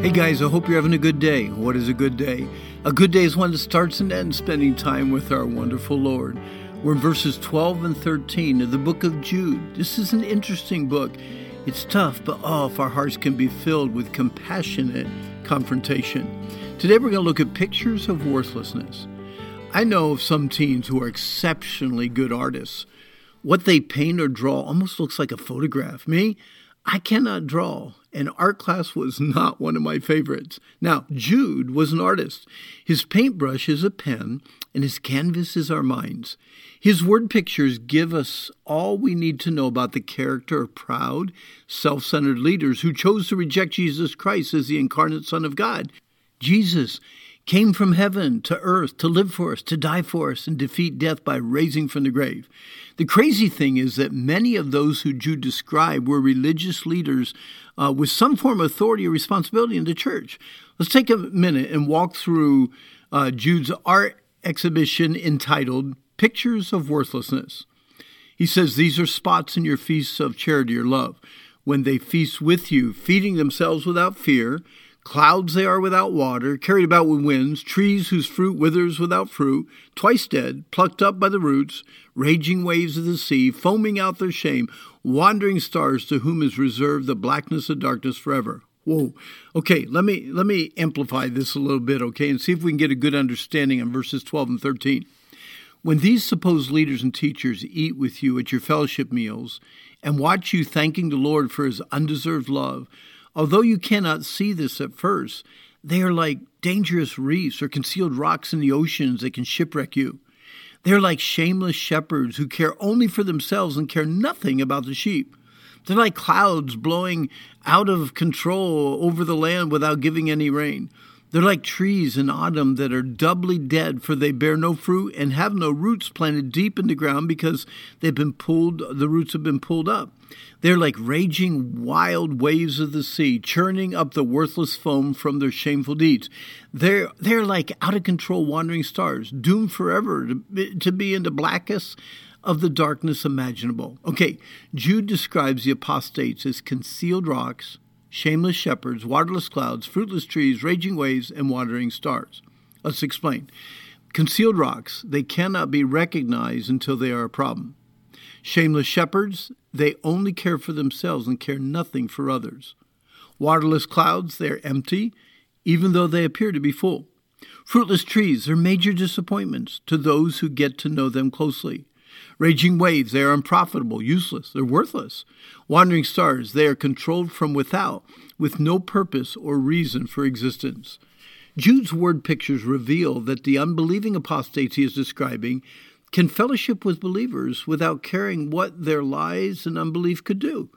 Hey guys, I hope you're having a good day. What is a good day? A good day is one that starts and ends spending time with our wonderful Lord. We're in verses 12 and 13 of the book of Jude. This is an interesting book. It's tough, but oh, if our hearts can be filled with compassionate confrontation. Today we're going to look at pictures of worthlessness. I know of some teens who are exceptionally good artists. What they paint or draw almost looks like a photograph. Me, I cannot draw, and art class was not one of my favorites. Now, Jude was an artist. His paintbrush is a pen, and his canvas is our minds. His word pictures give us all we need to know about the character of proud, self centered leaders who chose to reject Jesus Christ as the incarnate Son of God. Jesus came from heaven to earth to live for us, to die for us, and defeat death by raising from the grave. The crazy thing is that many of those who Jude described were religious leaders uh, with some form of authority or responsibility in the church. Let's take a minute and walk through uh, Jude's art exhibition entitled Pictures of Worthlessness. He says, These are spots in your feasts of charity or love, when they feast with you, feeding themselves without fear Clouds they are without water, carried about with winds, trees whose fruit withers without fruit, twice dead, plucked up by the roots, raging waves of the sea, foaming out their shame, wandering stars to whom is reserved the blackness of darkness forever. Whoa. Okay, let me let me amplify this a little bit, okay, and see if we can get a good understanding on verses 12 and 13. When these supposed leaders and teachers eat with you at your fellowship meals and watch you thanking the Lord for his undeserved love, Although you cannot see this at first, they are like dangerous reefs or concealed rocks in the oceans that can shipwreck you. They are like shameless shepherds who care only for themselves and care nothing about the sheep. They're like clouds blowing out of control over the land without giving any rain. They're like trees in autumn that are doubly dead, for they bear no fruit and have no roots planted deep in the ground because they've been pulled, the roots have been pulled up. They're like raging wild waves of the sea, churning up the worthless foam from their shameful deeds. They're, they're like out of control wandering stars, doomed forever to to be in the blackest of the darkness imaginable. Okay, Jude describes the apostates as concealed rocks shameless shepherds, waterless clouds, fruitless trees, raging waves, and wandering stars. Let's explain. Concealed rocks, they cannot be recognized until they are a problem. Shameless shepherds, they only care for themselves and care nothing for others. Waterless clouds, they are empty, even though they appear to be full. Fruitless trees are major disappointments to those who get to know them closely. Raging waves, they are unprofitable, useless, they're worthless. Wandering stars, they are controlled from without, with no purpose or reason for existence. Jude's word pictures reveal that the unbelieving apostates he is describing can fellowship with believers without caring what their lies and unbelief could do.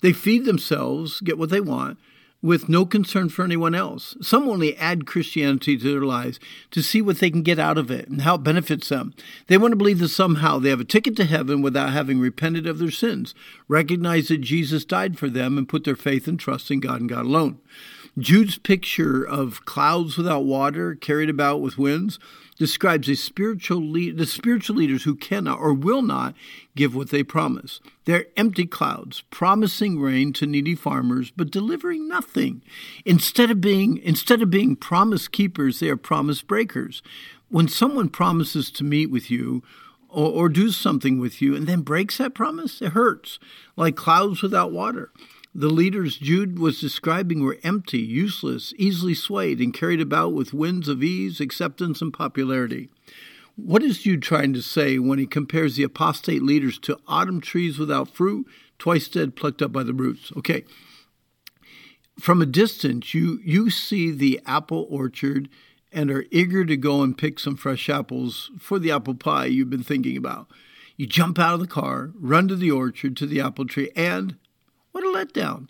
They feed themselves, get what they want, with no concern for anyone else. Some only add Christianity to their lives to see what they can get out of it and how it benefits them. They want to believe that somehow they have a ticket to heaven without having repented of their sins, recognize that Jesus died for them, and put their faith and trust in God and God alone. Jude's picture of clouds without water carried about with winds describes a spiritual lead, the spiritual leaders who cannot or will not give what they promise. They're empty clouds, promising rain to needy farmers but delivering nothing. Instead of being instead of being promise keepers, they are promise breakers. When someone promises to meet with you or, or do something with you and then breaks that promise, it hurts, like clouds without water. The leaders Jude was describing were empty, useless, easily swayed, and carried about with winds of ease, acceptance, and popularity. What is Jude trying to say when he compares the apostate leaders to autumn trees without fruit, twice dead, plucked up by the roots? Okay. From a distance, you, you see the apple orchard and are eager to go and pick some fresh apples for the apple pie you've been thinking about. You jump out of the car, run to the orchard, to the apple tree, and letdown.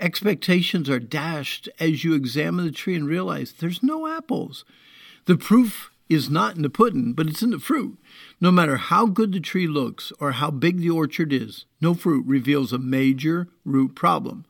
Expectations are dashed as you examine the tree and realize there's no apples. The proof is not in the pudding, but it's in the fruit. No matter how good the tree looks or how big the orchard is, no fruit reveals a major root problem.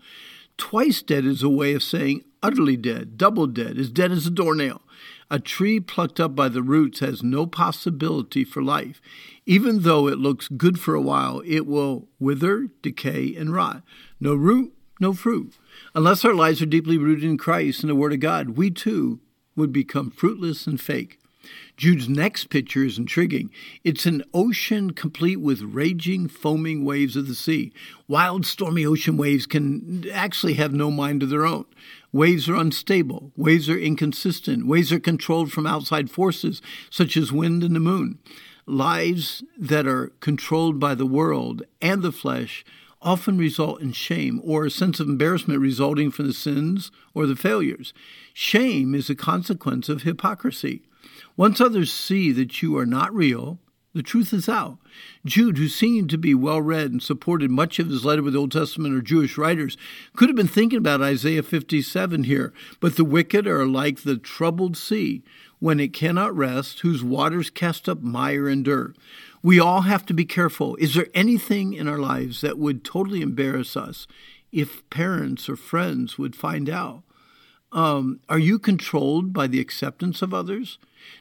Twice dead is a way of saying utterly dead, double dead, as dead as a doornail. A tree plucked up by the roots has no possibility for life. Even though it looks good for a while, it will wither, decay, and rot. No root, no fruit. Unless our lives are deeply rooted in Christ and the Word of God, we too would become fruitless and fake. Jude's next picture is intriguing. It's an ocean complete with raging, foaming waves of the sea. Wild, stormy ocean waves can actually have no mind of their own. Waves are unstable. Waves are inconsistent. Waves are controlled from outside forces, such as wind and the moon. Lives that are controlled by the world and the flesh often result in shame or a sense of embarrassment resulting from the sins or the failures. Shame is a consequence of hypocrisy. Once others see that you are not real, the truth is out. Jude, who seemed to be well read and supported much of his letter with the Old Testament or Jewish writers, could have been thinking about Isaiah 57 here. But the wicked are like the troubled sea when it cannot rest, whose waters cast up mire and dirt. We all have to be careful. Is there anything in our lives that would totally embarrass us if parents or friends would find out? Um, are you controlled by the acceptance of others?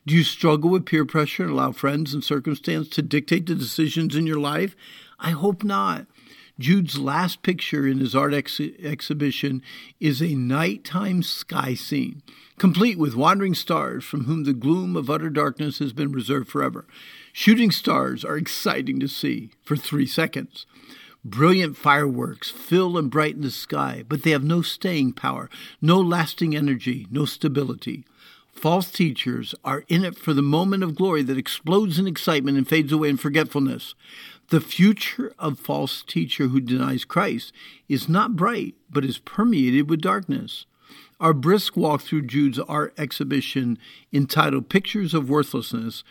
Do you struggle with peer pressure and allow friends and circumstance to dictate the decisions in your life? I hope not. Jude's last picture in his art ex- exhibition is a nighttime sky scene, complete with wandering stars from whom the gloom of utter darkness has been reserved forever. Shooting stars are exciting to see for three seconds. Brilliant fireworks fill and brighten the sky, but they have no staying power, no lasting energy, no stability. False teachers are in it for the moment of glory that explodes in excitement and fades away in forgetfulness. The future of false teacher who denies Christ is not bright, but is permeated with darkness. Our brisk walk through Jude's art exhibition entitled Pictures of Worthlessness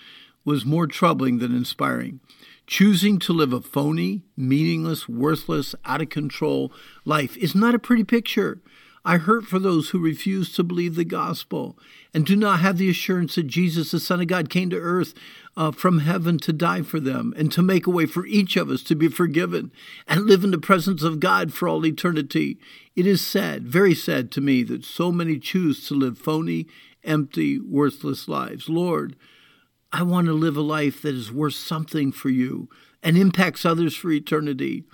was more troubling than inspiring. Choosing to live a phony, meaningless, worthless, out of control life is not a pretty picture. I hurt for those who refuse to believe the gospel and do not have the assurance that Jesus, the Son of God, came to earth uh, from heaven to die for them and to make a way for each of us to be forgiven and live in the presence of God for all eternity. It is sad, very sad to me, that so many choose to live phony, empty, worthless lives. Lord, I want to live a life that is worth something for you and impacts others for eternity.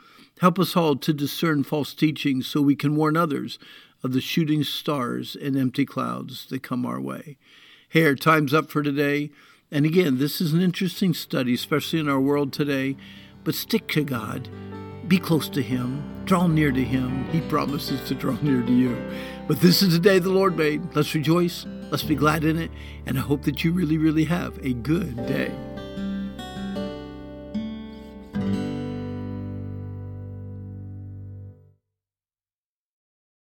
Help us all to discern false teachings so we can warn others of the shooting stars and empty clouds that come our way. Hey, our time's up for today. And again, this is an interesting study, especially in our world today. But stick to God, be close to Him, draw near to Him. He promises to draw near to you. But this is the day the Lord made. Let's rejoice. Let's be glad in it. And I hope that you really, really have a good day.